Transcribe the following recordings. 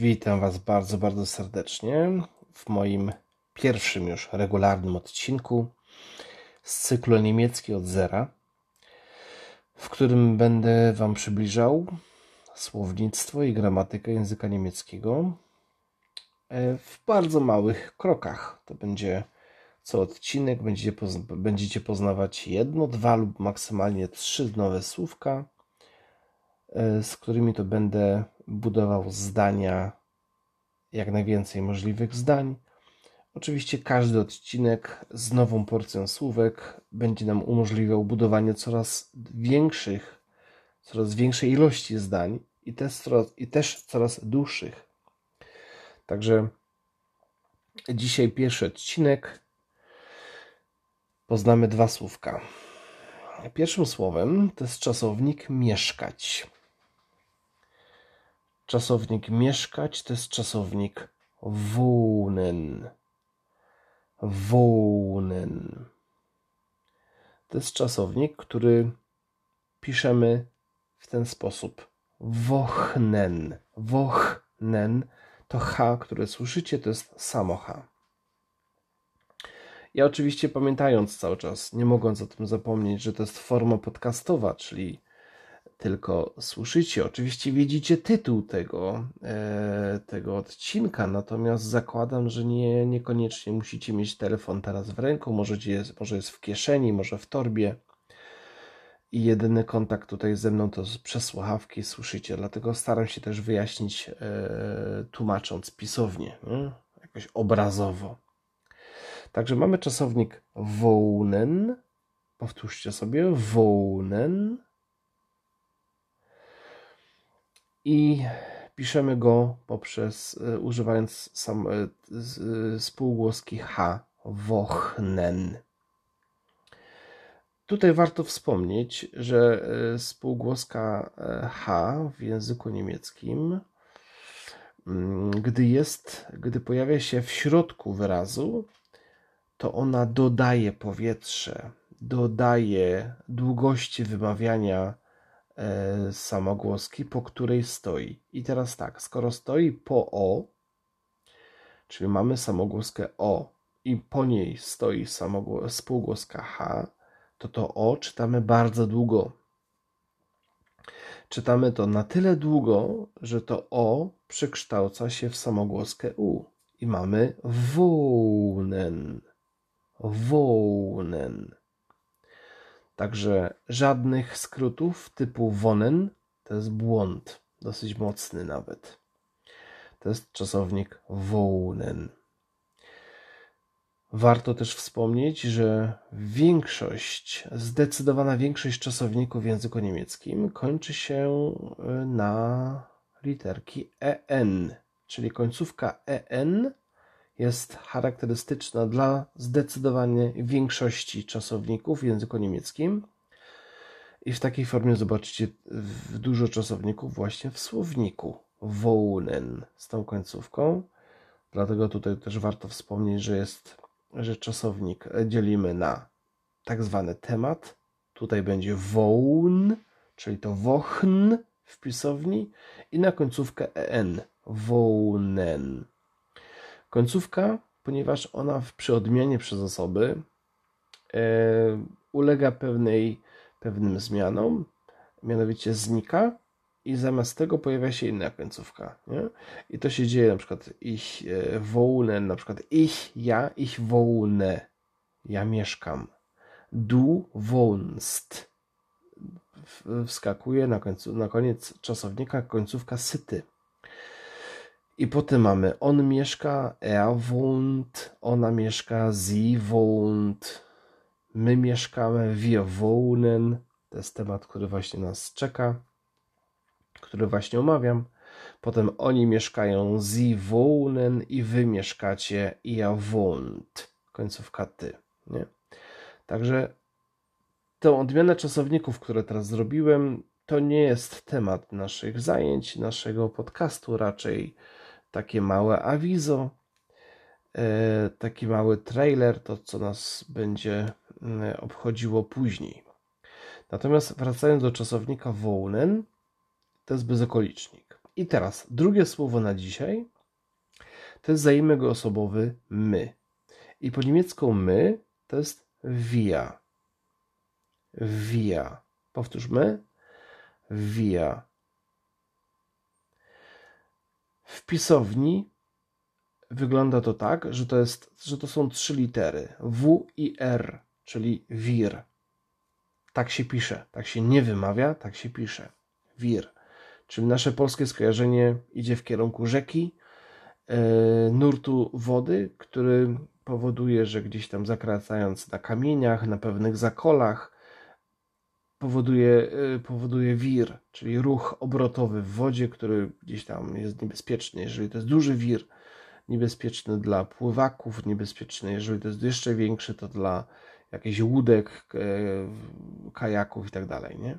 Witam Was bardzo, bardzo serdecznie w moim pierwszym już regularnym odcinku z cyklu niemiecki od zera, w którym będę Wam przybliżał słownictwo i gramatykę języka niemieckiego e, w bardzo małych krokach. To będzie co odcinek, będziecie, będziecie poznawać jedno, dwa lub maksymalnie trzy nowe słówka, e, z którymi to będę budował zdania, jak najwięcej możliwych zdań. Oczywiście każdy odcinek z nową porcją słówek będzie nam umożliwiał budowanie coraz większych, coraz większej ilości zdań i też coraz, i też coraz dłuższych. Także dzisiaj pierwszy odcinek. Poznamy dwa słówka. Pierwszym słowem to jest czasownik mieszkać. Czasownik mieszkać to jest czasownik wohnen. Wohnen. To jest czasownik, który piszemy w ten sposób. Wochnen. Wochnen to H, które słyszycie, to jest samo H. Ja oczywiście pamiętając cały czas, nie mogąc o tym zapomnieć, że to jest forma podcastowa, czyli tylko słyszycie. Oczywiście widzicie tytuł tego, e, tego odcinka, natomiast zakładam, że nie, niekoniecznie musicie mieć telefon teraz w ręku, możecie, może jest w kieszeni, może w torbie. I jedyny kontakt tutaj ze mną to przez słuchawki słyszycie, dlatego staram się też wyjaśnić, e, tłumacząc pisownie, nie? jakoś obrazowo. Także mamy czasownik wohnen. Powtórzcie sobie wohnen i piszemy go poprzez, e, używając sam, e, e, spółgłoski H, wochnen. Tutaj warto wspomnieć, że spółgłoska H w języku niemieckim, mm, gdy jest, gdy pojawia się w środku wyrazu, to ona dodaje powietrze, dodaje długości wymawiania samogłoski, po której stoi. I teraz tak, skoro stoi po O, czyli mamy samogłoskę O i po niej stoi spółgłoska H, to to O czytamy bardzo długo. Czytamy to na tyle długo, że to O przekształca się w samogłoskę U. I mamy wołnen. Wołnen. Także żadnych skrótów typu wonen to jest błąd, dosyć mocny nawet. To jest czasownik wołnen. Warto też wspomnieć, że większość, zdecydowana większość czasowników w języku niemieckim kończy się e, na literki en, czyli końcówka en jest charakterystyczna dla zdecydowanie większości czasowników w języku niemieckim. I w takiej formie zobaczycie dużo czasowników właśnie w słowniku. Wohnen z tą końcówką. Dlatego tutaj też warto wspomnieć, że jest, że czasownik dzielimy na tak zwany temat. Tutaj będzie wohn, czyli to wochn w pisowni i na końcówkę en. Wohnen. Końcówka, ponieważ ona przy odmianie przez osoby e, ulega pewnej, pewnym zmianom, mianowicie znika i zamiast tego pojawia się inna końcówka. Nie? I to się dzieje na przykład ich e, wołnę, na przykład ich, ja, ich wołnę, ja mieszkam. Du wohnst. Wskakuje na, końcu, na koniec czasownika końcówka syty. I potem mamy on mieszka, er wohnt, ona mieszka, sie wohnt, my mieszkamy, wir wohnen. To jest temat, który właśnie nas czeka, który właśnie omawiam. Potem oni mieszkają, sie wohnen i wy mieszkacie, ihr wohnt. Końcówka ty. Nie? Także tą odmianę czasowników, które teraz zrobiłem, to nie jest temat naszych zajęć, naszego podcastu, raczej takie małe awizo, e, taki mały trailer, to co nas będzie mm, obchodziło później. Natomiast wracając do czasownika wołnen, to jest bezokolicznik. I teraz drugie słowo na dzisiaj to jest zaimek osobowy my. I po niemiecku my to jest wir. Wir. Powtórzmy. Wir. W pisowni wygląda to tak, że to, jest, że to są trzy litery W i R, czyli wir. Tak się pisze, tak się nie wymawia, tak się pisze. Wir. Czyli nasze polskie skojarzenie idzie w kierunku rzeki, yy, nurtu wody, który powoduje, że gdzieś tam zakracając na kamieniach, na pewnych zakolach, powoduje, e, powoduje wir, czyli ruch obrotowy w wodzie, który gdzieś tam jest niebezpieczny. Jeżeli to jest duży wir, niebezpieczny dla pływaków, niebezpieczny, jeżeli to jest jeszcze większy, to dla jakichś łódek, e, kajaków i tak dalej, nie?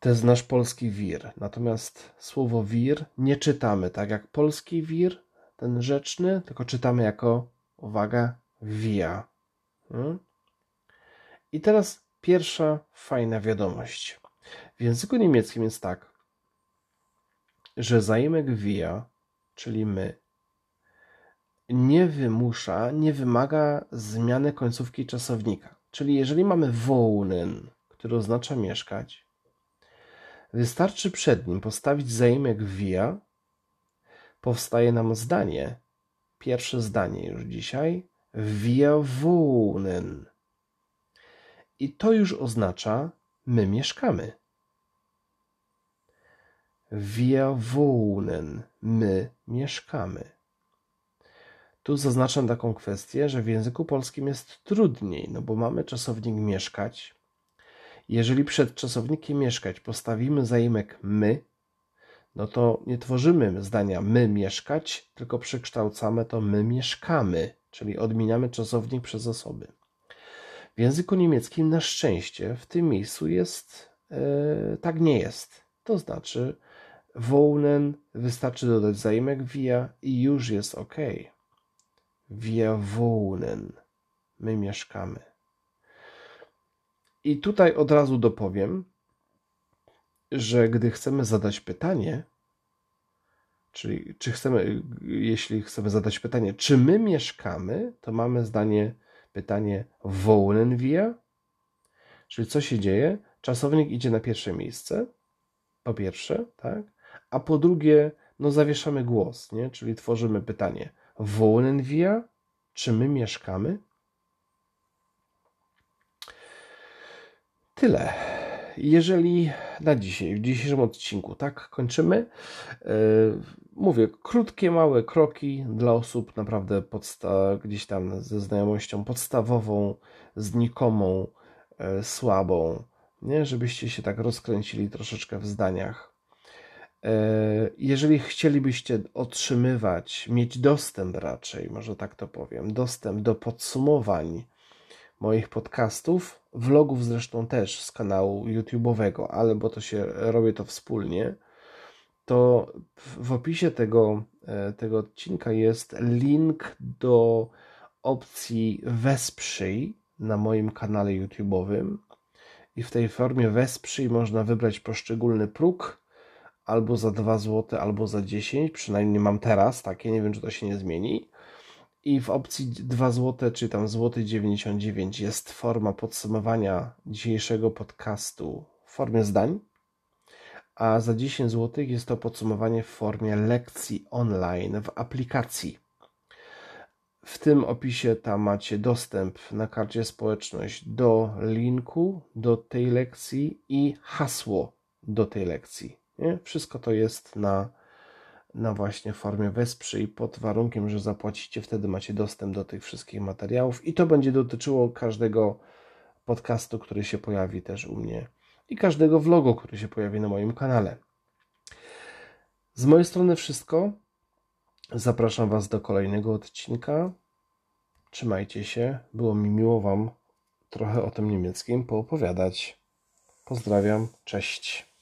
To jest nasz polski wir. Natomiast słowo wir nie czytamy tak jak polski wir, ten rzeczny, tylko czytamy jako, uwaga, via. Hmm? I teraz pierwsza fajna wiadomość. W języku niemieckim jest tak, że zaimek via, czyli my, nie wymusza, nie wymaga zmiany końcówki czasownika. Czyli jeżeli mamy wohnen, który oznacza mieszkać, wystarczy przed nim postawić zaimek via, powstaje nam zdanie, pierwsze zdanie już dzisiaj, wir wohnen. I to już oznacza my mieszkamy. Wir wohnen, my mieszkamy. Tu zaznaczam taką kwestię, że w języku polskim jest trudniej, no bo mamy czasownik mieszkać. Jeżeli przed czasownikiem mieszkać postawimy zaimek my, no to nie tworzymy zdania my mieszkać, tylko przekształcamy to my mieszkamy, czyli odmieniamy czasownik przez osoby. W języku niemieckim na szczęście w tym miejscu jest, yy, tak nie jest. To znaczy wohnen wystarczy dodać zaimek via i już jest ok. Wir wohnen. My mieszkamy. I tutaj od razu dopowiem, że gdy chcemy zadać pytanie, czyli czy chcemy, jeśli chcemy zadać pytanie, czy my mieszkamy, to mamy zdanie, pytanie wohnen wir, czyli co się dzieje? Czasownik idzie na pierwsze miejsce, po pierwsze, tak? A po drugie, no zawieszamy głos, nie? Czyli tworzymy pytanie wohnen wir? Czy my mieszkamy? Tyle. Jeżeli na dzisiaj, w dzisiejszym odcinku, tak kończymy. E, mówię, krótkie, małe kroki dla osób naprawdę podsta- gdzieś tam ze znajomością podstawową, znikomą, e, słabą, nie? żebyście się tak rozkręcili troszeczkę w zdaniach. E, jeżeli chcielibyście otrzymywać, mieć dostęp raczej, może tak to powiem, dostęp do podsumowań moich podcastów, vlogów zresztą też z kanału YouTube'owego, ale bo to się robię to wspólnie, to w opisie tego, e, tego odcinka jest link do opcji Wesprzyj na moim kanale YouTube'owym. I w tej formie Wesprzyj można wybrać poszczególny próg albo za 2 zł, albo za 10, przynajmniej mam teraz takie, nie wiem czy to się nie zmieni. I w opcji 2 zł, czy tam złoty 99 jest forma podsumowania dzisiejszego podcastu w formie zdań, a za 10 zł jest to podsumowanie w formie lekcji online w aplikacji. W tym opisie tam macie dostęp na karcie społeczność do linku do tej lekcji i hasło do tej lekcji. Nie? Wszystko to jest na, na właśnie formie wesprzyj pod warunkiem, że zapłacicie, wtedy macie dostęp do tych wszystkich materiałów i to będzie dotyczyło każdego podcastu, który się pojawi też u mnie i każdego vlogu, który się pojawi na moim kanale. Z mojej strony wszystko. Zapraszam Was do kolejnego odcinka. Trzymajcie się. Było mi miło Wam trochę o tym niemieckim poopowiadać. Pozdrawiam. Cześć.